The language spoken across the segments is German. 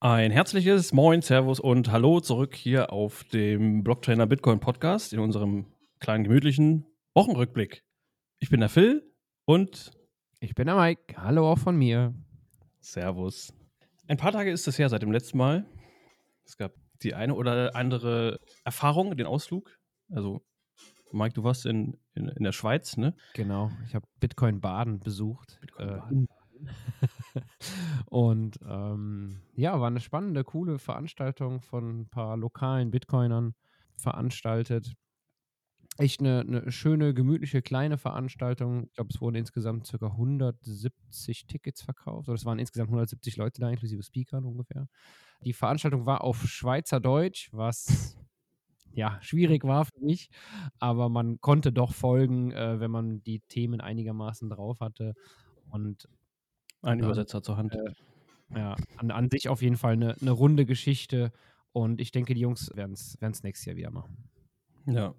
Ein herzliches Moin, Servus und Hallo zurück hier auf dem Blocktrainer Bitcoin Podcast in unserem kleinen gemütlichen Wochenrückblick. Ich bin der Phil und ich bin der Mike. Hallo auch von mir. Servus. Ein paar Tage ist es her seit dem letzten Mal. Es gab die eine oder andere Erfahrung, den Ausflug. Also, Mike, du warst in, in, in der Schweiz, ne? Genau. Ich habe Bitcoin Baden besucht. Bitcoin Baden. Äh, und ähm, ja, war eine spannende, coole Veranstaltung von ein paar lokalen Bitcoinern veranstaltet. Echt eine, eine schöne, gemütliche, kleine Veranstaltung. Ich glaube, es wurden insgesamt ca. 170 Tickets verkauft. Oder es waren insgesamt 170 Leute da, inklusive Speakern ungefähr. Die Veranstaltung war auf Schweizerdeutsch, was ja, schwierig war für mich, aber man konnte doch folgen, äh, wenn man die Themen einigermaßen drauf hatte. Und ein Übersetzer zur Hand. Äh, ja, an, an, sich auf jeden Fall eine, eine runde Geschichte. Und ich denke, die Jungs werden es nächstes Jahr wieder machen. Ja.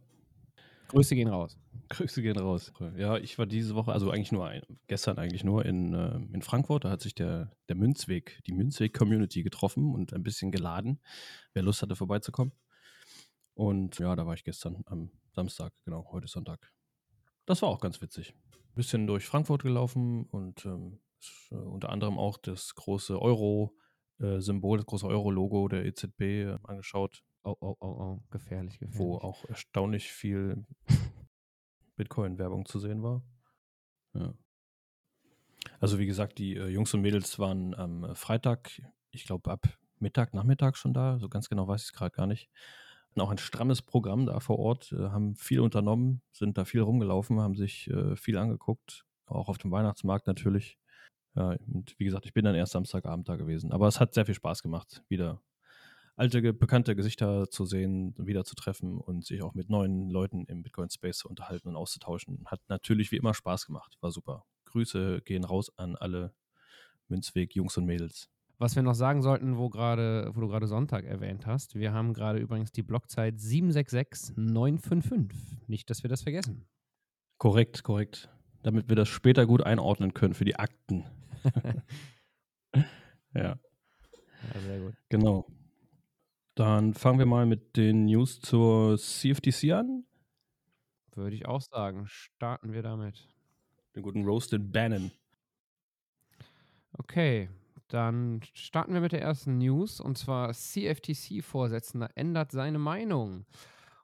Grüße gehen raus. Grüße gehen raus. Ja, ich war diese Woche, also eigentlich nur ein, gestern eigentlich nur in, äh, in Frankfurt. Da hat sich der, der Münzweg, die Münzweg-Community getroffen und ein bisschen geladen, wer Lust hatte, vorbeizukommen. Und ja, da war ich gestern am Samstag, genau, heute Sonntag. Das war auch ganz witzig. Bisschen durch Frankfurt gelaufen und ähm, äh, unter anderem auch das große Euro-Symbol, äh, das große Euro-Logo der EZB äh, angeschaut. Oh, oh, oh, oh, gefährlich, gefährlich. Wo auch erstaunlich viel Bitcoin-Werbung zu sehen war. Ja. Also wie gesagt, die äh, Jungs und Mädels waren am Freitag, ich glaube ab Mittag, Nachmittag schon da, so ganz genau weiß ich es gerade gar nicht. Und auch ein strammes Programm da vor Ort, äh, haben viel unternommen, sind da viel rumgelaufen, haben sich äh, viel angeguckt, auch auf dem Weihnachtsmarkt natürlich. Ja, und wie gesagt, ich bin dann erst Samstagabend da gewesen. Aber es hat sehr viel Spaß gemacht, wieder alte, bekannte Gesichter zu sehen, wieder zu treffen und sich auch mit neuen Leuten im Bitcoin-Space zu unterhalten und auszutauschen. Hat natürlich wie immer Spaß gemacht. War super. Grüße gehen raus an alle Münzweg-Jungs und Mädels. Was wir noch sagen sollten, wo, grade, wo du gerade Sonntag erwähnt hast, wir haben gerade übrigens die Blockzeit 766955. Nicht, dass wir das vergessen. Korrekt, korrekt. Damit wir das später gut einordnen können für die Akten. ja. ja. Sehr gut. Genau. Dann fangen wir mal mit den News zur CFTC an. Würde ich auch sagen. Starten wir damit. Den guten Roasted Bannon. Okay, dann starten wir mit der ersten News. Und zwar CFTC-Vorsitzender ändert seine Meinung.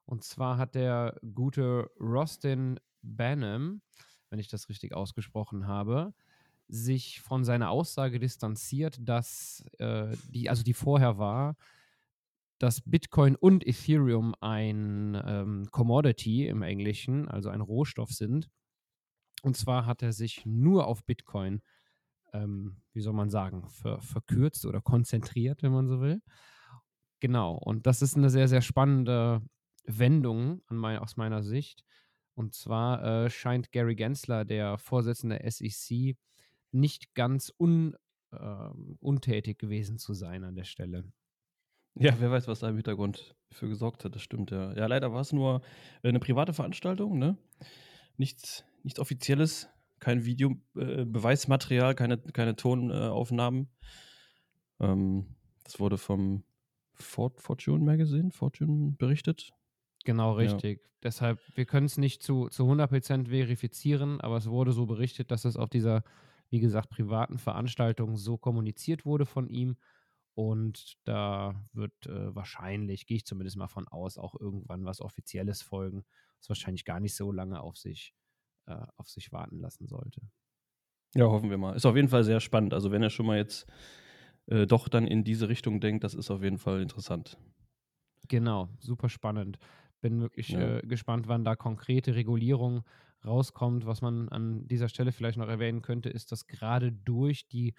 Und zwar hat der gute Rostin Bannon, wenn ich das richtig ausgesprochen habe, sich von seiner Aussage distanziert, dass äh, die, also die vorher war, dass Bitcoin und Ethereum ein ähm, Commodity im Englischen, also ein Rohstoff sind. Und zwar hat er sich nur auf Bitcoin, ähm, wie soll man sagen, ver verkürzt oder konzentriert, wenn man so will. Genau, und das ist eine sehr, sehr spannende Wendung mein, aus meiner Sicht. Und zwar äh, scheint Gary Gensler, der Vorsitzende der SEC, nicht ganz un, äh, untätig gewesen zu sein an der Stelle. Ja, wer weiß, was da im Hintergrund für gesorgt hat, das stimmt ja. Ja, leider war es nur äh, eine private Veranstaltung, ne? Nichts, nichts Offizielles, kein Videobeweismaterial, äh, keine, keine Tonaufnahmen. Ähm, das wurde vom Fort, Fortune Magazine, Fortune berichtet. Genau, richtig. Ja. Deshalb, wir können es nicht zu, zu 100% verifizieren, aber es wurde so berichtet, dass es auf dieser wie gesagt, privaten Veranstaltungen so kommuniziert wurde von ihm. Und da wird äh, wahrscheinlich, gehe ich zumindest mal von aus, auch irgendwann was Offizielles folgen, was wahrscheinlich gar nicht so lange auf sich, äh, auf sich warten lassen sollte. Ja, hoffen wir mal. Ist auf jeden Fall sehr spannend. Also wenn er schon mal jetzt äh, doch dann in diese Richtung denkt, das ist auf jeden Fall interessant. Genau, super spannend. Bin wirklich ja. Äh, gespannt, wann da konkrete Regulierungen rauskommt. Was man an dieser Stelle vielleicht noch erwähnen könnte, ist, dass gerade durch die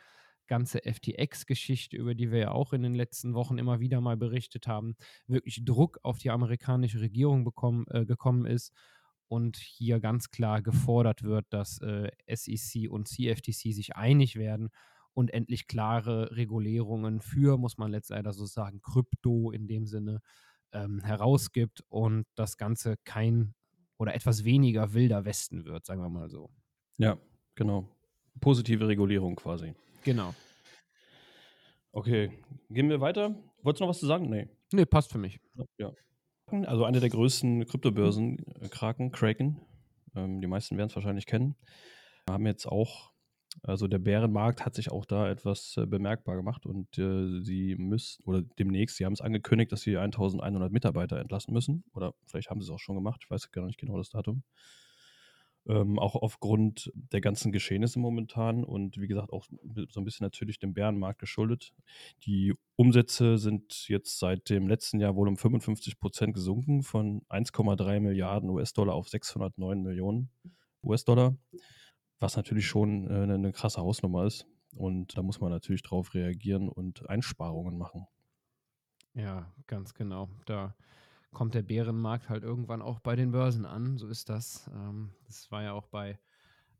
ganze FTX-Geschichte, über die wir ja auch in den letzten Wochen immer wieder mal berichtet haben, wirklich Druck auf die amerikanische Regierung bekommen, äh, gekommen ist und hier ganz klar gefordert wird, dass äh, SEC und CFTC sich einig werden und endlich klare Regulierungen für, muss man letztendlich so sagen, Krypto in dem Sinne ähm, herausgibt und das Ganze kein oder etwas weniger wilder Westen wird, sagen wir mal so. Ja, genau. Positive Regulierung quasi. Genau. Okay, gehen wir weiter. Wolltest du noch was zu sagen? Nee. Nee, passt für mich. Ja. Also eine der größten Kryptobörsen, äh, Kraken, Kraken, ähm, die meisten werden es wahrscheinlich kennen, haben jetzt auch, also der Bärenmarkt hat sich auch da etwas äh, bemerkbar gemacht und äh, sie müssen, oder demnächst, sie haben es angekündigt, dass sie 1100 Mitarbeiter entlassen müssen, oder vielleicht haben sie es auch schon gemacht, ich weiß gar nicht genau das Datum ähm, auch aufgrund der ganzen Geschehnisse momentan und wie gesagt auch so ein bisschen natürlich dem Bärenmarkt geschuldet. Die Umsätze sind jetzt seit dem letzten Jahr wohl um 55 Prozent gesunken von 1,3 Milliarden US-Dollar auf 609 Millionen US-Dollar, was natürlich schon äh, eine krasse Hausnummer ist. Und da muss man natürlich drauf reagieren und Einsparungen machen. Ja, ganz genau. Da kommt der Bärenmarkt halt irgendwann auch bei den Börsen an. So ist das. Ähm, das war ja auch bei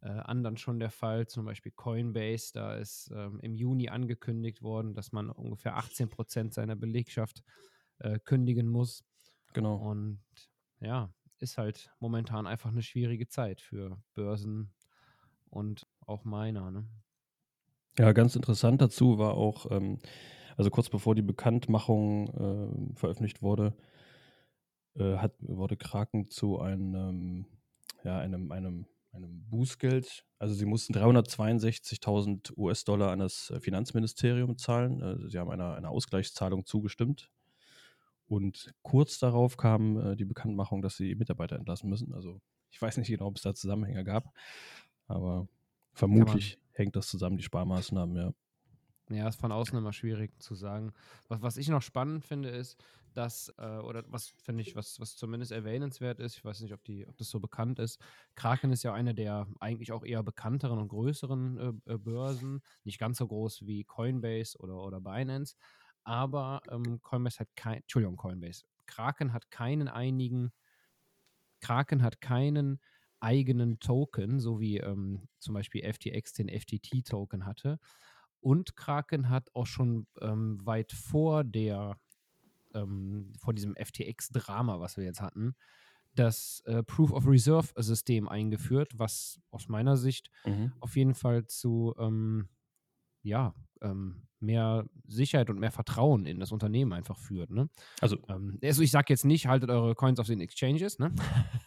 äh, anderen schon der Fall, zum Beispiel Coinbase. Da ist ähm, im Juni angekündigt worden, dass man ungefähr 18 Prozent seiner Belegschaft äh, kündigen muss. Genau. Und ja, ist halt momentan einfach eine schwierige Zeit für Börsen und auch Miner. Ne? Ja, ganz interessant dazu war auch, ähm, also kurz bevor die Bekanntmachung äh, veröffentlicht wurde, äh, hat, wurde Kraken zu einem, ja, einem, einem, einem Bußgeld. Also sie mussten 362.000 US-Dollar an das Finanzministerium zahlen. Also sie haben einer, einer Ausgleichszahlung zugestimmt. Und kurz darauf kam äh, die Bekanntmachung, dass sie Mitarbeiter entlassen müssen. Also ich weiß nicht genau, ob es da Zusammenhänge gab, aber vermutlich hängt das zusammen, die Sparmaßnahmen, ja. Ja, ist von außen immer schwierig zu sagen. Was, was ich noch spannend finde, ist, dass, äh, oder was finde ich, was, was zumindest erwähnenswert ist, ich weiß nicht, ob, die, ob das so bekannt ist, Kraken ist ja eine der eigentlich auch eher bekannteren und größeren äh, äh, Börsen, nicht ganz so groß wie Coinbase oder, oder Binance, aber ähm, Coinbase hat kein, Entschuldigung, Coinbase, Kraken hat keinen einigen, Kraken hat keinen eigenen Token, so wie ähm, zum Beispiel FTX den FTT-Token hatte. Und Kraken hat auch schon ähm, weit vor der ähm, vor diesem FTX-Drama, was wir jetzt hatten, das äh, Proof of Reserve-System eingeführt, was aus meiner Sicht mhm. auf jeden Fall zu ähm, ja, ähm, mehr Sicherheit und mehr Vertrauen in das Unternehmen einfach führt. Ne? Also, ähm, also ich sage jetzt nicht, haltet eure Coins auf den Exchanges, ne?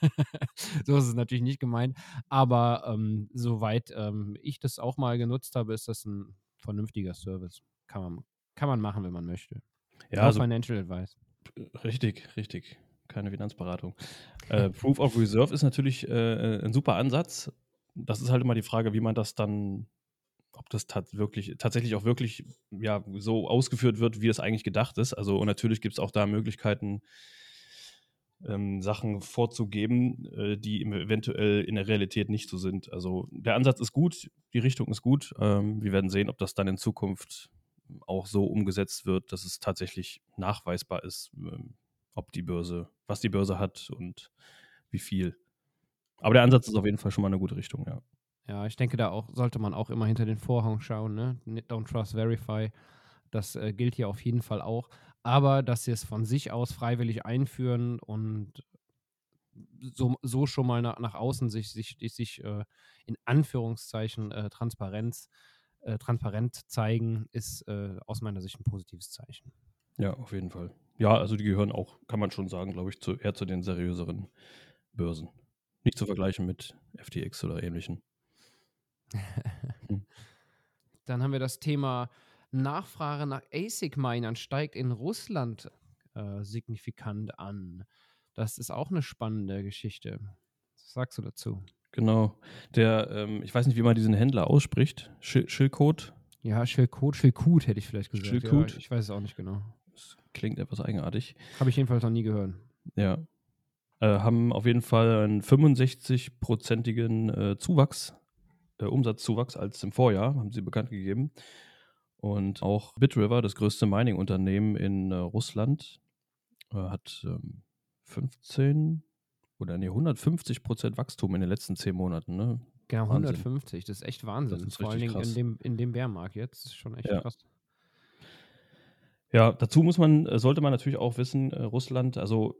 so ist es natürlich nicht gemeint, aber ähm, soweit ähm, ich das auch mal genutzt habe, ist das ein vernünftiger Service. Kann man, kann man machen, wenn man möchte. Ja, also, Financial Advice. Richtig, richtig. Keine Finanzberatung. Äh, Proof of Reserve ist natürlich äh, ein super Ansatz. Das ist halt immer die Frage, wie man das dann, ob das tat wirklich, tatsächlich auch wirklich ja, so ausgeführt wird, wie es eigentlich gedacht ist. Also, und natürlich gibt es auch da Möglichkeiten, ähm, Sachen vorzugeben, äh, die eventuell in der Realität nicht so sind. Also der Ansatz ist gut, die Richtung ist gut. Ähm, wir werden sehen, ob das dann in Zukunft auch so umgesetzt wird, dass es tatsächlich nachweisbar ist, ähm, ob die Börse, was die Börse hat und wie viel. Aber der Ansatz ist auf jeden Fall schon mal eine gute Richtung, ja. Ja, ich denke, da auch sollte man auch immer hinter den Vorhang schauen, ne? Don't trust, verify. Das äh, gilt hier auf jeden Fall auch. Aber dass sie es von sich aus freiwillig einführen und so, so schon mal nach, nach außen sich, sich, sich äh, in Anführungszeichen äh, Transparenz äh, transparent zeigen, ist äh, aus meiner Sicht ein positives Zeichen. Ja, auf jeden Fall. Ja, also die gehören auch, kann man schon sagen, glaube ich, zu, eher zu den seriöseren Börsen. Nicht zu vergleichen mit FTX oder ähnlichen. Dann haben wir das Thema Nachfrage nach ASIC-Minern steigt in Russland äh, signifikant an. Das ist auch eine spannende Geschichte. Was sagst du dazu? Genau. Der, ähm, ich weiß nicht, wie man diesen Händler ausspricht. Schildcode. Ja, Schildcode, Schildkut hätte ich vielleicht gesagt. Schildkut? Ja, ich weiß es auch nicht genau. Das klingt etwas eigenartig. Habe ich jedenfalls noch nie gehört. Ja. Äh, haben auf jeden Fall einen 65-prozentigen äh, Zuwachs, äh, Umsatzzuwachs als im Vorjahr, haben sie bekannt gegeben. Und auch Bitriver, das größte Mining-Unternehmen in äh, Russland, äh, hat ähm, 15 oder nee, 150 Prozent Wachstum in den letzten zehn Monaten. Ne? Genau, Wahnsinn. 150, das ist echt Wahnsinn. Ist Vor allen Dingen in dem, in dem Bärmarkt jetzt, ist schon echt ja. krass. Ja, dazu muss man, äh, sollte man natürlich auch wissen, äh, Russland, also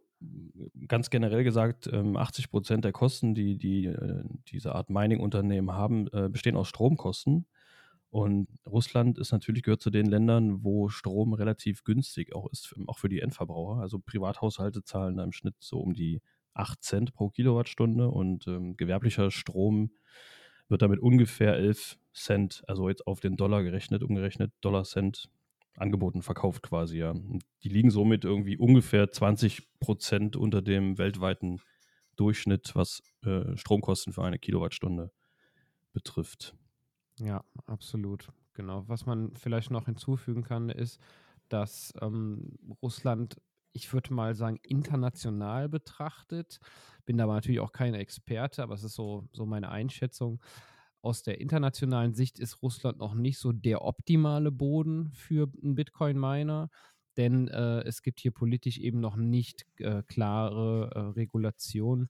ganz generell gesagt, 80 ähm, Prozent der Kosten, die, die äh, diese Art Mining-Unternehmen haben, bestehen aus Stromkosten. Und Russland ist natürlich gehört zu den Ländern, wo Strom relativ günstig auch ist, auch für die Endverbraucher. Also Privathaushalte zahlen da im Schnitt so um die 8 Cent pro Kilowattstunde und ähm, gewerblicher Strom wird damit ungefähr 11 Cent, also jetzt auf den Dollar gerechnet, umgerechnet, Dollar Cent angeboten, verkauft quasi, ja. Die liegen somit irgendwie ungefähr 20 Prozent unter dem weltweiten Durchschnitt, was äh, Stromkosten für eine Kilowattstunde betrifft. Ja, absolut. Genau. Was man vielleicht noch hinzufügen kann, ist, dass ähm, Russland, ich würde mal sagen, international betrachtet, bin da natürlich auch kein Experte, aber es ist so, so meine Einschätzung. Aus der internationalen Sicht ist Russland noch nicht so der optimale Boden für einen Bitcoin-Miner, denn äh, es gibt hier politisch eben noch nicht äh, klare äh, Regulationen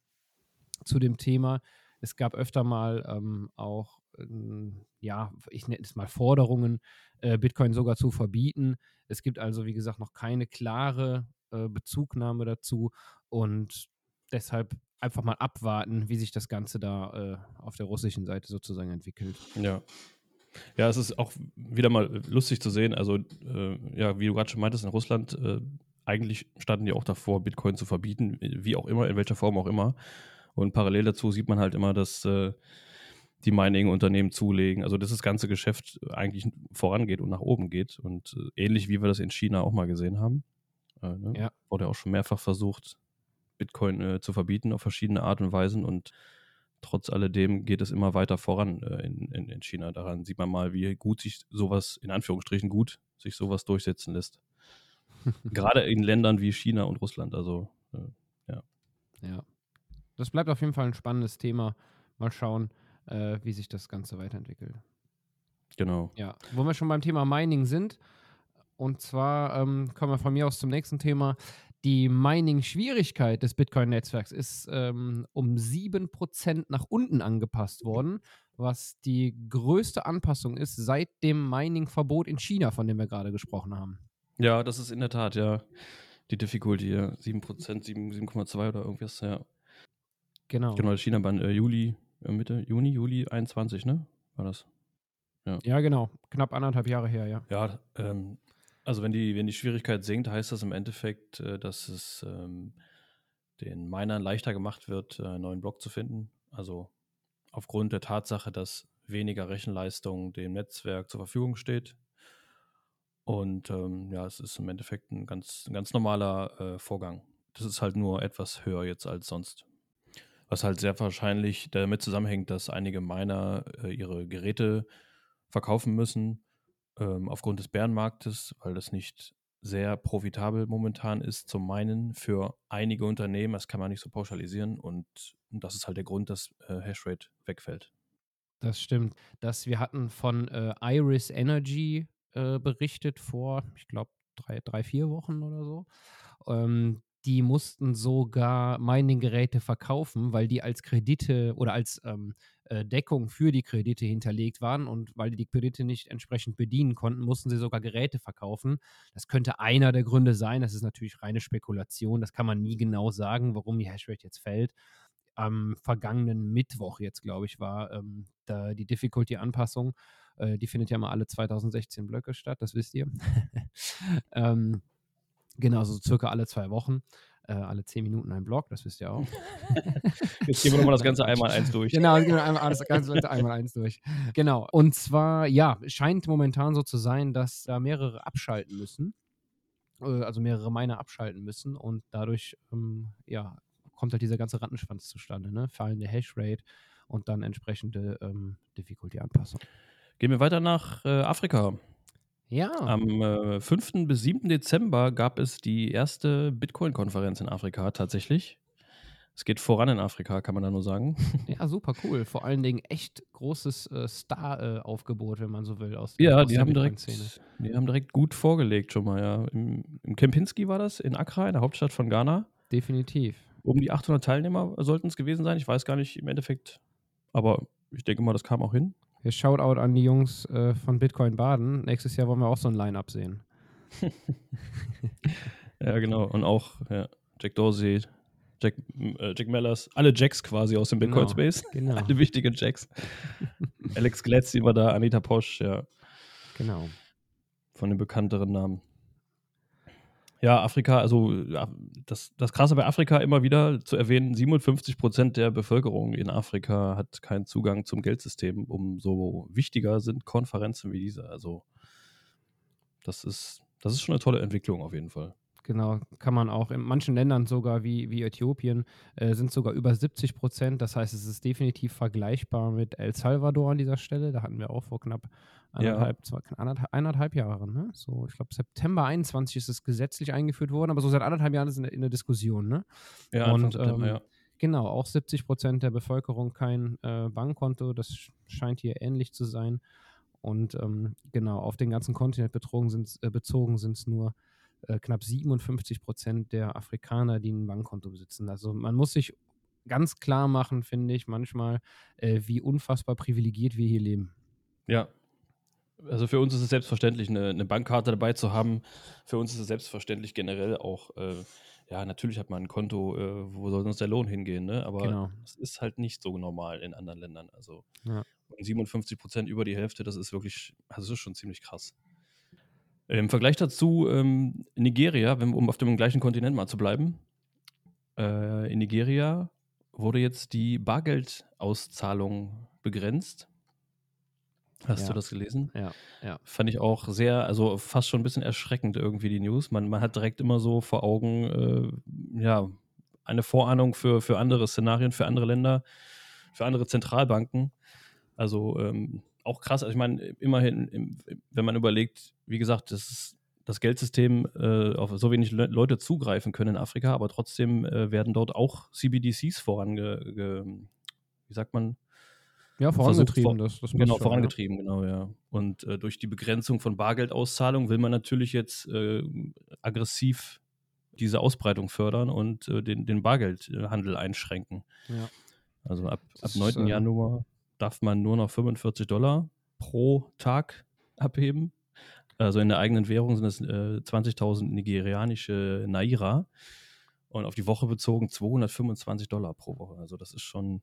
zu dem Thema. Es gab öfter mal ähm, auch ähm, ja, ich nenne es mal Forderungen, äh, Bitcoin sogar zu verbieten. Es gibt also, wie gesagt, noch keine klare äh, Bezugnahme dazu und deshalb einfach mal abwarten, wie sich das Ganze da äh, auf der russischen Seite sozusagen entwickelt. Ja. Ja, es ist auch wieder mal lustig zu sehen. Also, äh, ja, wie du gerade schon meintest, in Russland, äh, eigentlich standen die auch davor, Bitcoin zu verbieten, wie auch immer, in welcher Form auch immer. Und parallel dazu sieht man halt immer, dass äh, die Mining-Unternehmen zulegen. Also dass das ganze Geschäft eigentlich vorangeht und nach oben geht. Und äh, ähnlich wie wir das in China auch mal gesehen haben. Äh, ne? ja. Wurde auch schon mehrfach versucht, Bitcoin äh, zu verbieten auf verschiedene Art und Weisen. Und trotz alledem geht es immer weiter voran äh, in, in, in, China. Daran sieht man mal, wie gut sich sowas, in Anführungsstrichen gut, sich sowas durchsetzen lässt. Gerade in Ländern wie China und Russland. Also, äh, ja. Ja. Das bleibt auf jeden Fall ein spannendes Thema. Mal schauen, äh, wie sich das Ganze weiterentwickelt. Genau. Ja, wo wir schon beim Thema Mining sind, und zwar ähm, kommen wir von mir aus zum nächsten Thema. Die Mining-Schwierigkeit des Bitcoin-Netzwerks ist ähm, um 7% nach unten angepasst worden, was die größte Anpassung ist seit dem Mining-Verbot in China, von dem wir gerade gesprochen haben. Ja, das ist in der Tat, ja. Die Difficulty, ja. 7%, 7,2 oder irgendwas, ja. Genau. Genau, China war äh, Juli äh, Mitte Juni, Juli 21, ne? War das? Ja. ja, genau. Knapp anderthalb Jahre her, ja. Ja, ähm, also wenn die, wenn die Schwierigkeit sinkt, heißt das im Endeffekt, äh, dass es ähm, den Minern leichter gemacht wird, äh, einen neuen Block zu finden. Also aufgrund der Tatsache, dass weniger Rechenleistung dem Netzwerk zur Verfügung steht. Und ähm, ja, es ist im Endeffekt ein ganz, ein ganz normaler äh, Vorgang. Das ist halt nur etwas höher jetzt als sonst was halt sehr wahrscheinlich damit zusammenhängt, dass einige Miner äh, ihre Geräte verkaufen müssen ähm, aufgrund des Bärenmarktes, weil das nicht sehr profitabel momentan ist zum Minen für einige Unternehmen. Das kann man nicht so pauschalisieren und, und das ist halt der Grund, dass äh, Hashrate wegfällt. Das stimmt. Das, wir hatten von äh, Iris Energy äh, berichtet vor, ich glaube, drei, drei, vier Wochen oder so. Ähm, die mussten sogar Mining-Geräte verkaufen, weil die als Kredite oder als ähm, äh, Deckung für die Kredite hinterlegt waren und weil die die Kredite nicht entsprechend bedienen konnten, mussten sie sogar Geräte verkaufen. Das könnte einer der Gründe sein. Das ist natürlich reine Spekulation. Das kann man nie genau sagen, warum die Hashrate jetzt fällt. Am vergangenen Mittwoch jetzt, glaube ich, war ähm, da die Difficulty-Anpassung. Äh, die findet ja mal alle 2016 Blöcke statt, das wisst ihr. ähm, Genau, so circa alle zwei Wochen. Äh, alle zehn Minuten ein Blog, das wisst ihr auch. Jetzt gehen wir nochmal das Ganze einmal eins durch. Genau, gehen wir einmal das Ganze einmal eins durch. Genau. Und zwar, ja, scheint momentan so zu sein, dass da mehrere abschalten müssen. Äh, also mehrere Miner abschalten müssen und dadurch, ähm, ja, kommt halt dieser ganze Rattenschwanz zustande, ne? Fallende Hashrate und dann entsprechende ähm, Difficulty-Anpassung. Gehen wir weiter nach äh, Afrika. Ja. Am äh, 5. bis 7. Dezember gab es die erste Bitcoin-Konferenz in Afrika tatsächlich. Es geht voran in Afrika, kann man da nur sagen. Ja, super cool. Vor allen Dingen echt großes äh, Star-Aufgebot, wenn man so will. Aus ja, aus die, haben direkt, die haben direkt gut vorgelegt schon mal. Ja. Im, Im Kempinski war das, in Accra, in der Hauptstadt von Ghana. Definitiv. Um die 800 Teilnehmer sollten es gewesen sein. Ich weiß gar nicht im Endeffekt, aber ich denke mal, das kam auch hin. Hier Shoutout an die Jungs äh, von Bitcoin Baden. Nächstes Jahr wollen wir auch so ein Line-Up sehen. ja, genau. Und auch ja, Jack Dorsey, Jack, äh, Jack Mellers, alle Jacks quasi aus dem Bitcoin Space. Genau. Alle wichtigen Jacks. Alex Glatzy war da, Anita Posch, ja. Genau. Von den bekannteren Namen. Ja, Afrika, also das, das Krasse bei Afrika immer wieder zu erwähnen, 57 Prozent der Bevölkerung in Afrika hat keinen Zugang zum Geldsystem. Umso wichtiger sind Konferenzen wie diese. Also das ist, das ist schon eine tolle Entwicklung auf jeden Fall. Genau, kann man auch in manchen Ländern sogar wie, wie Äthiopien äh, sind sogar über 70 Prozent. Das heißt, es ist definitiv vergleichbar mit El Salvador an dieser Stelle. Da hatten wir auch vor knapp anderthalb, ja. zwei, anderthalb, anderthalb Jahren. Ne? So, ich glaube, September 21 ist es gesetzlich eingeführt worden, aber so seit anderthalb Jahren ist es in, in der Diskussion. Ne? Ja, Und ähm, ja. Genau, auch 70 Prozent der Bevölkerung kein äh, Bankkonto. Das scheint hier ähnlich zu sein. Und ähm, genau, auf den ganzen Kontinent bezogen sind es äh, nur äh, knapp 57 Prozent der Afrikaner, die ein Bankkonto besitzen. Also man muss sich ganz klar machen, finde ich, manchmal, äh, wie unfassbar privilegiert wir hier leben. Ja. Also für uns ist es selbstverständlich, eine, eine Bankkarte dabei zu haben. Für uns ist es selbstverständlich generell auch, äh, ja, natürlich hat man ein Konto, äh, wo soll sonst der Lohn hingehen, ne? Aber genau. es ist halt nicht so normal in anderen Ländern. Also ja. 57 Prozent über die Hälfte, das ist wirklich, also das ist schon ziemlich krass. Im Vergleich dazu ähm, Nigeria, um auf dem gleichen Kontinent mal zu bleiben. Äh, in Nigeria wurde jetzt die Bargeldauszahlung begrenzt. Hast ja. du das gelesen? Ja, ja. Fand ich auch sehr, also fast schon ein bisschen erschreckend irgendwie die News. Man, man hat direkt immer so vor Augen, äh, ja, eine Vorahnung für, für andere Szenarien, für andere Länder, für andere Zentralbanken. Also ähm, auch krass. Also ich meine, immerhin, wenn man überlegt, wie gesagt, das, das Geldsystem äh, auf so wenig Le Leute zugreifen können in Afrika, aber trotzdem äh, werden dort auch CBDCs vorange, wie sagt man? Ja, vorangetrieben. Versucht, das, das genau, schon, vorangetrieben, ja. genau, ja. Und äh, durch die Begrenzung von Bargeldauszahlung will man natürlich jetzt äh, aggressiv diese Ausbreitung fördern und äh, den, den Bargeldhandel einschränken. Ja. Also ab, ab 9. Äh, Januar darf man nur noch 45 Dollar pro Tag abheben. Also in der eigenen Währung sind es äh, 20.000 nigerianische Naira und auf die Woche bezogen 225 Dollar pro Woche. Also das ist schon.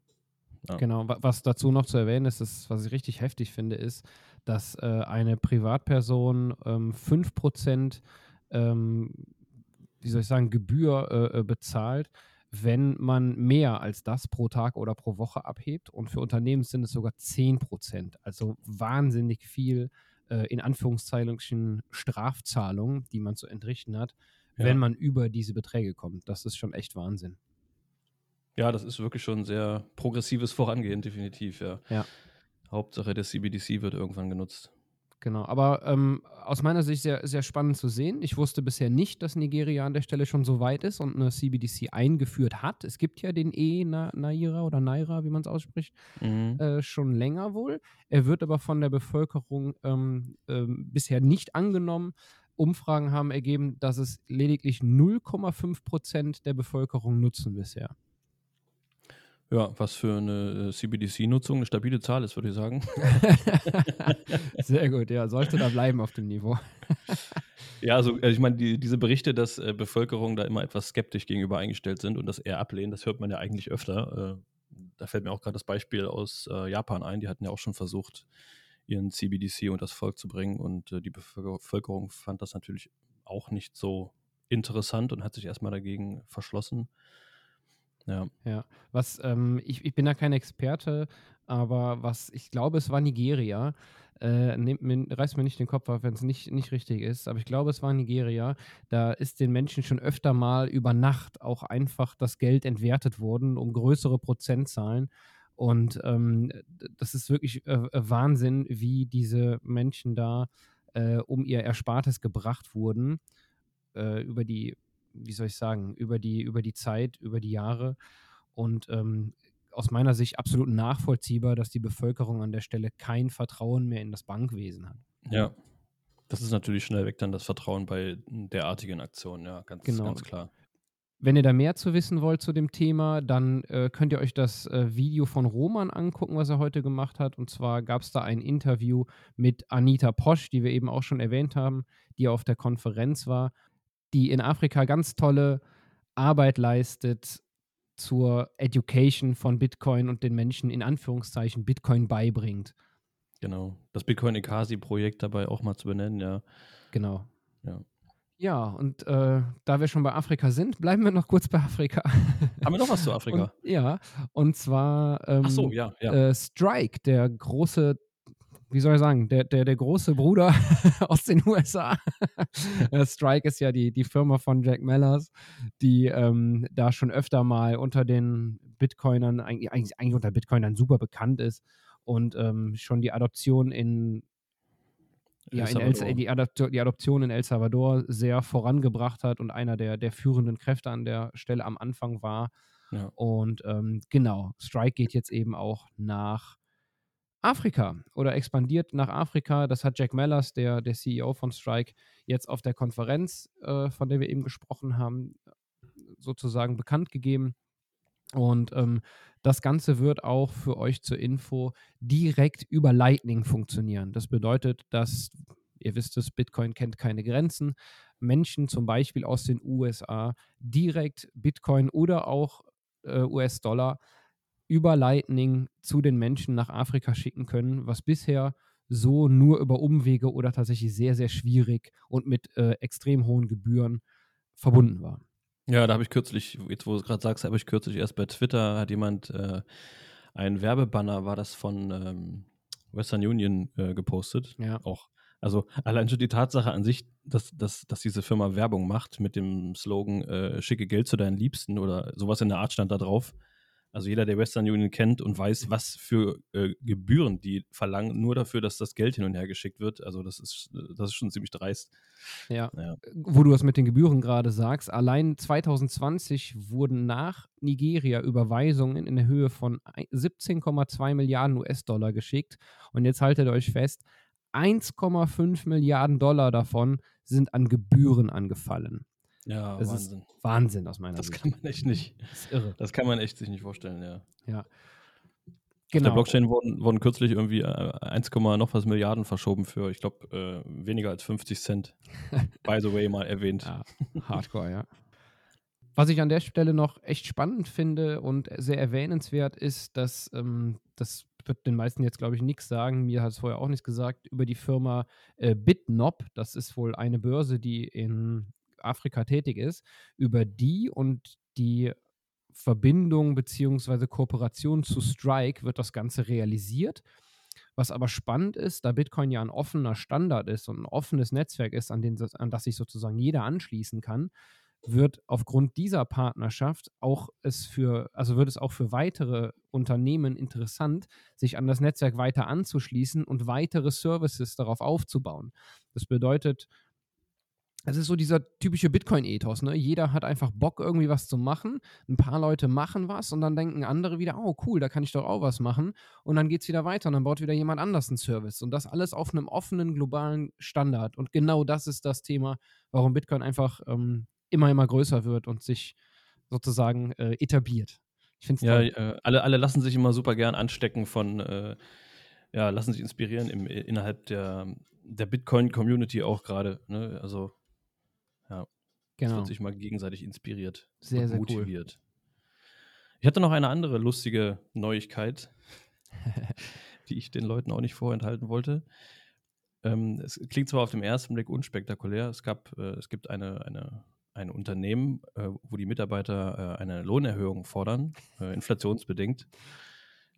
Ja. Genau, was dazu noch zu erwähnen ist, ist, was ich richtig heftig finde, ist, dass äh, eine Privatperson ähm, 5% ähm, wie soll ich sagen, Gebühr äh, äh bezahlt, wenn man mehr als das pro Tag oder pro Woche abhebt. Und für Unternehmen sind es sogar 10 Prozent. Also wahnsinnig viel äh, in Anführungszeichen Strafzahlungen, die man zu entrichten hat, ja. wenn man über diese Beträge kommt. Das ist schon echt Wahnsinn. Ja, das ist wirklich schon sehr progressives Vorangehen, definitiv, ja. ja. Hauptsache der CBDC wird irgendwann genutzt. Genau, aber ähm, aus meiner Sicht sehr, sehr spannend zu sehen. Ich wusste bisher nicht, dass Nigeria an der Stelle schon so weit ist und eine CBDC eingeführt hat. Es gibt ja den E-Naira oder Naira, wie man es ausspricht, mhm. äh, schon länger wohl. Er wird aber von der Bevölkerung ähm, ähm, bisher nicht angenommen. Umfragen haben ergeben, dass es lediglich 0,5 Prozent der Bevölkerung nutzen bisher. Ja, was für eine äh, CBDC-Nutzung eine stabile Zahl ist, würde ich sagen. Sehr gut, ja, sollte da bleiben auf dem Niveau. ja, also äh, ich meine, die, diese Berichte, dass äh, Bevölkerung da immer etwas skeptisch gegenüber eingestellt sind und das eher ablehnen, das hört man ja eigentlich öfter. Äh, da fällt mir auch gerade das Beispiel aus äh, Japan ein, die hatten ja auch schon versucht, ihren CBDC und das Volk zu bringen und äh, die Bevölkerung fand das natürlich auch nicht so interessant und hat sich erstmal dagegen verschlossen. Ja. Ja. Was, ähm, ich, ich bin da kein Experte, aber was, ich glaube, es war Nigeria. Äh, nehmt mir, reißt mir nicht den Kopf auf, wenn es nicht, nicht richtig ist, aber ich glaube, es war Nigeria. Da ist den Menschen schon öfter mal über Nacht auch einfach das Geld entwertet worden um größere Prozentzahlen. Und ähm, das ist wirklich äh, Wahnsinn, wie diese Menschen da äh, um ihr Erspartes gebracht wurden äh, über die wie soll ich sagen, über die, über die Zeit, über die Jahre. Und ähm, aus meiner Sicht absolut nachvollziehbar, dass die Bevölkerung an der Stelle kein Vertrauen mehr in das Bankwesen hat. Ja, das ist natürlich schnell weg dann das Vertrauen bei derartigen Aktionen, ja, ganz, genau. ganz klar. Wenn ihr da mehr zu wissen wollt zu dem Thema, dann äh, könnt ihr euch das äh, Video von Roman angucken, was er heute gemacht hat. Und zwar gab es da ein Interview mit Anita Posch, die wir eben auch schon erwähnt haben, die auf der Konferenz war die in Afrika ganz tolle Arbeit leistet, zur Education von Bitcoin und den Menschen in Anführungszeichen Bitcoin beibringt. Genau. Das Bitcoin Ekasi-Projekt dabei auch mal zu benennen, ja. Genau. Ja. Ja, und äh, da wir schon bei Afrika sind, bleiben wir noch kurz bei Afrika. Haben wir noch was zu Afrika? Und, ja, und zwar ähm, so, ja, ja. Äh, Strike, der große, wie soll ich sagen, der, der, der große Bruder aus den USA. Äh, Strike ist ja die, die Firma von Jack Mellers, die ähm, da schon öfter mal unter den Bitcoinern, eigentlich, eigentlich unter Bitcoinern super bekannt ist und ähm, schon die Adoption in ja, in El, die, Adoption, die, Adoption in El Salvador sehr vorangebracht hat und einer der, der führenden Kräfte an der Stelle am Anfang war. Ja. Und ähm, genau, Strike geht jetzt eben auch nach Afrika oder expandiert nach Afrika. Das hat Jack Mellers, der, der CEO von Strike, jetzt auf der Konferenz, äh, von der wir eben gesprochen haben, sozusagen bekannt gegeben. Und ähm, das Ganze wird auch für euch zur Info direkt über Lightning funktionieren. Das bedeutet, dass, ihr wisst es, Bitcoin kennt keine Grenzen. Menschen zum Beispiel aus den USA direkt Bitcoin oder auch äh, US-Dollar über Lightning zu den Menschen nach Afrika schicken können, was bisher so nur über Umwege oder tatsächlich sehr, sehr schwierig und mit äh, extrem hohen Gebühren verbunden war. Ja, da habe ich kürzlich, jetzt wo du es gerade sagst, habe ich kürzlich erst bei Twitter, hat jemand äh, ein Werbebanner, war das von ähm, Western Union äh, gepostet. Ja. Auch. Also allein schon die Tatsache an sich, dass, dass, dass diese Firma Werbung macht mit dem Slogan äh, schicke Geld zu deinen Liebsten oder sowas in der Art stand da drauf. Also jeder, der Western Union kennt und weiß, was für äh, Gebühren die verlangen, nur dafür, dass das Geld hin und her geschickt wird. Also das ist, das ist schon ziemlich dreist. Ja. ja. Wo du das mit den Gebühren gerade sagst, allein 2020 wurden nach Nigeria Überweisungen in der Höhe von 17,2 Milliarden US-Dollar geschickt. Und jetzt haltet euch fest, 1,5 Milliarden Dollar davon sind an Gebühren angefallen. Ja, das Wahnsinn. Ist Wahnsinn aus meiner das Sicht. Das kann man echt nicht. Das ist irre. Das kann man echt sich nicht vorstellen, ja. Ja. Genau. Auf der Blockchain wurden, wurden kürzlich irgendwie 1, äh, noch was Milliarden verschoben für, ich glaube, äh, weniger als 50 Cent. By the way, mal erwähnt. Ja, hardcore, ja. Was ich an der Stelle noch echt spannend finde und sehr erwähnenswert ist, dass ähm, das wird den meisten jetzt, glaube ich, nichts sagen. Mir hat es vorher auch nichts gesagt über die Firma äh, Bitnob. Das ist wohl eine Börse, die in Afrika tätig ist, über die und die Verbindung bzw. Kooperation zu Strike wird das Ganze realisiert. Was aber spannend ist, da Bitcoin ja ein offener Standard ist und ein offenes Netzwerk ist, an, den, an das sich sozusagen jeder anschließen kann, wird aufgrund dieser Partnerschaft auch es für, also wird es auch für weitere Unternehmen interessant, sich an das Netzwerk weiter anzuschließen und weitere Services darauf aufzubauen. Das bedeutet, es ist so dieser typische Bitcoin-Ethos, ne? Jeder hat einfach Bock, irgendwie was zu machen. Ein paar Leute machen was und dann denken andere wieder, oh cool, da kann ich doch auch was machen. Und dann geht es wieder weiter und dann baut wieder jemand anders einen Service. Und das alles auf einem offenen, globalen Standard. Und genau das ist das Thema, warum Bitcoin einfach ähm, immer, immer größer wird und sich sozusagen äh, etabliert. Ich finde Ja, äh, alle, alle lassen sich immer super gern anstecken von, äh, ja, lassen sich inspirieren im, innerhalb der, der Bitcoin-Community auch gerade. Ne? Also ja. Genau. Es wird sich mal gegenseitig inspiriert sehr, und sehr motiviert. Cool. Ich hatte noch eine andere lustige Neuigkeit, die ich den Leuten auch nicht vorenthalten wollte. Ähm, es klingt zwar auf den ersten Blick unspektakulär, es, gab, äh, es gibt eine, eine, ein Unternehmen, äh, wo die Mitarbeiter äh, eine Lohnerhöhung fordern, äh, inflationsbedingt.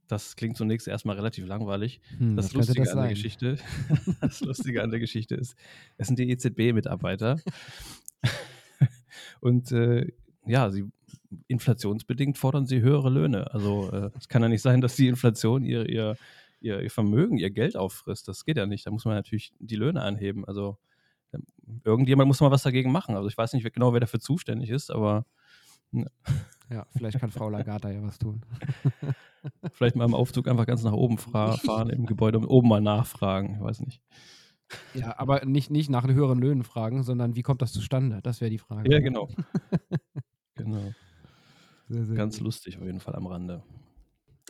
Das klingt zunächst erstmal relativ langweilig. Hm, das Lustige das an der Geschichte, das Lustige an der Geschichte ist, es sind die EZB-Mitarbeiter. Und äh, ja, sie inflationsbedingt fordern sie höhere Löhne. Also äh, es kann ja nicht sein, dass die Inflation ihr, ihr, ihr, ihr, Vermögen, ihr Geld auffrisst. Das geht ja nicht. Da muss man natürlich die Löhne anheben. Also ähm, irgendjemand muss mal was dagegen machen. Also ich weiß nicht genau, wer dafür zuständig ist, aber Ne. Ja, vielleicht kann Frau Lagarde ja was tun. vielleicht mal im Aufzug einfach ganz nach oben fahren im Gebäude und oben mal nachfragen. Ich weiß nicht. Ja, aber nicht, nicht nach höheren Löhnen fragen, sondern wie kommt das zustande? Das wäre die Frage. Ja, genau. genau. Sehr, sehr ganz gut. lustig auf jeden Fall am Rande.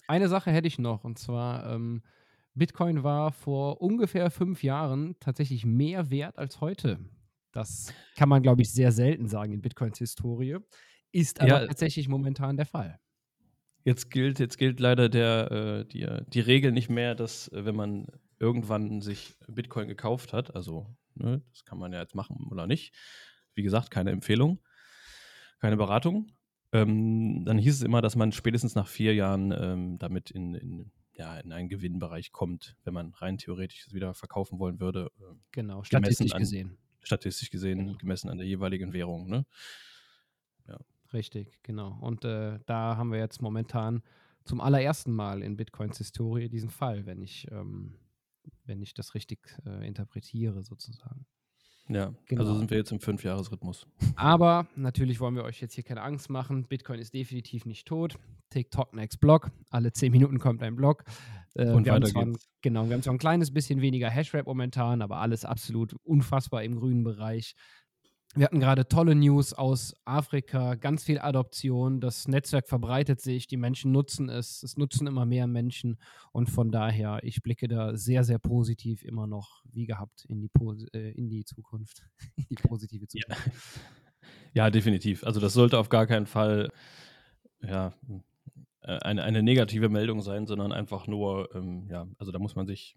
Eine Sache hätte ich noch und zwar ähm, Bitcoin war vor ungefähr fünf Jahren tatsächlich mehr wert als heute. Das kann man, glaube ich, sehr selten sagen in Bitcoins Historie. Ist aber ja, tatsächlich momentan der Fall. Jetzt gilt, jetzt gilt leider der, äh, die, die Regel nicht mehr, dass äh, wenn man irgendwann sich Bitcoin gekauft hat, also ne, das kann man ja jetzt machen oder nicht. Wie gesagt, keine Empfehlung, keine Beratung. Ähm, dann hieß es immer, dass man spätestens nach vier Jahren ähm, damit in, in, ja, in einen Gewinnbereich kommt, wenn man rein theoretisch wieder verkaufen wollen würde. Äh, genau, statistisch an, gesehen. Statistisch gesehen, genau. gemessen an der jeweiligen Währung. Ne? Ja. Richtig, genau. Und äh, da haben wir jetzt momentan zum allerersten Mal in Bitcoins Historie diesen Fall, wenn ich, ähm, wenn ich das richtig äh, interpretiere, sozusagen. Ja, also genau. also sind wir jetzt im Fünfjahresrhythmus. Aber natürlich wollen wir euch jetzt hier keine Angst machen. Bitcoin ist definitiv nicht tot. TikTok next Block. Alle zehn Minuten kommt ein Block. Äh, Und wir weiter haben zwar, Genau, wir haben zwar ein kleines bisschen weniger Hashrap momentan, aber alles absolut unfassbar im grünen Bereich. Wir hatten gerade tolle News aus Afrika, ganz viel Adoption, das Netzwerk verbreitet sich, die Menschen nutzen es, es nutzen immer mehr Menschen und von daher, ich blicke da sehr, sehr positiv immer noch, wie gehabt, in die, äh, in die Zukunft, in die positive Zukunft. Ja. ja, definitiv. Also das sollte auf gar keinen Fall ja, äh, eine, eine negative Meldung sein, sondern einfach nur, ähm, ja, also da muss man sich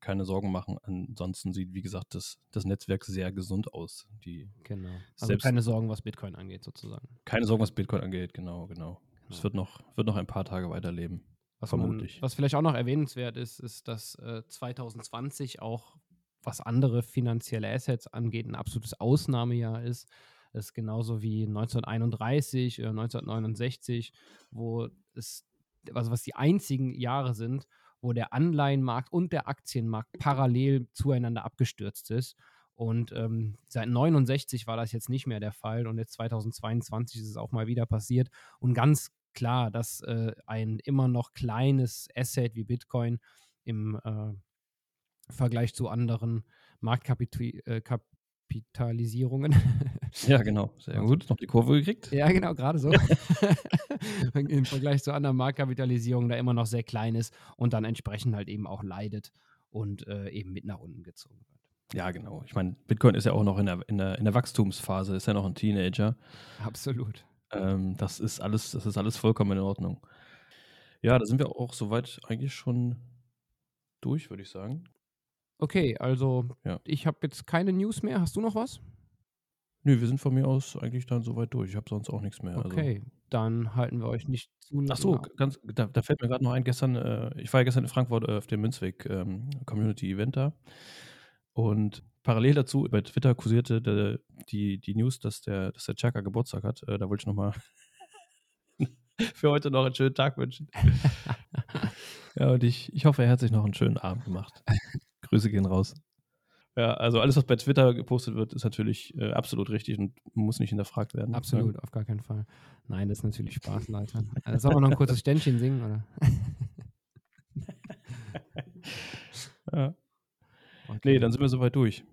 keine Sorgen machen. Ansonsten sieht, wie gesagt, das, das Netzwerk sehr gesund aus. Die genau. Also keine Sorgen, was Bitcoin angeht, sozusagen. Keine Sorgen, was Bitcoin angeht, genau, genau. Es genau. wird noch, wird noch ein paar Tage weiterleben. Was vermutlich. Man, was vielleicht auch noch erwähnenswert ist, ist, dass äh, 2020 auch, was andere finanzielle Assets angeht, ein absolutes Ausnahmejahr ist. Es ist genauso wie 1931 oder 1969, wo es, also was die einzigen Jahre sind, wo der Anleihenmarkt und der Aktienmarkt parallel zueinander abgestürzt ist. Und ähm, seit 69 war das jetzt nicht mehr der Fall und jetzt 2022 ist es auch mal wieder passiert. Und ganz klar, dass äh, ein immer noch kleines Asset wie Bitcoin im äh, Vergleich zu anderen Marktkapitalisierungen äh, Ja, genau. Sehr gut. Noch die Kurve gekriegt. Ja, genau, gerade so. Im Vergleich zu anderen Marktkapitalisierungen da immer noch sehr klein ist und dann entsprechend halt eben auch leidet und äh, eben mit nach unten gezogen wird. Ja, genau. Ich meine, Bitcoin ist ja auch noch in der, in der, in der Wachstumsphase, ist ja noch ein Teenager. Absolut. Ähm, das ist alles, das ist alles vollkommen in Ordnung. Ja, da sind wir auch soweit eigentlich schon durch, würde ich sagen. Okay, also ja. ich habe jetzt keine News mehr. Hast du noch was? Nö, wir sind von mir aus eigentlich dann soweit durch. Ich habe sonst auch nichts mehr. Also okay, also. dann halten wir euch nicht zu lange. Ach so, ganz, da, da, fällt mir gerade noch ein. Gestern, äh, ich war ja gestern in Frankfurt äh, auf dem Münzweg ähm, Community Event da. Und parallel dazu über Twitter kursierte der, die, die News, dass der, dass der Chaka Geburtstag hat. Äh, da wollte ich nochmal für heute noch einen schönen Tag wünschen. ja, und ich, ich hoffe, er hat sich noch einen schönen Abend gemacht. Grüße gehen raus. Ja, also alles, was bei Twitter gepostet wird, ist natürlich äh, absolut richtig und muss nicht hinterfragt werden. Absolut, auf gar keinen Fall. Nein, das ist natürlich Spaß, Leute. Also, sollen wir noch ein kurzes Ständchen singen, oder? ja. Okay. Nee, dann sind wir soweit durch.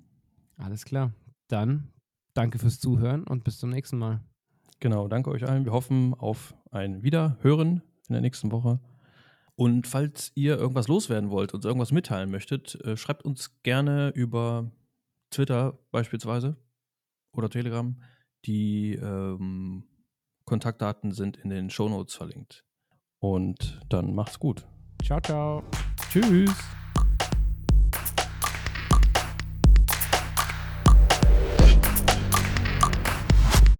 Alles klar. Dann danke fürs Zuhören und bis zum nächsten Mal. Genau, danke euch allen. Wir hoffen auf ein Wiederhören in der nächsten Woche. Und falls ihr irgendwas loswerden wollt, und irgendwas mitteilen möchtet, äh, schreibt uns gerne über Twitter beispielsweise oder Telegram. Die ähm, Kontaktdaten sind in den Shownotes verlinkt. Und dann macht's gut. Ciao, ciao. Tschüss.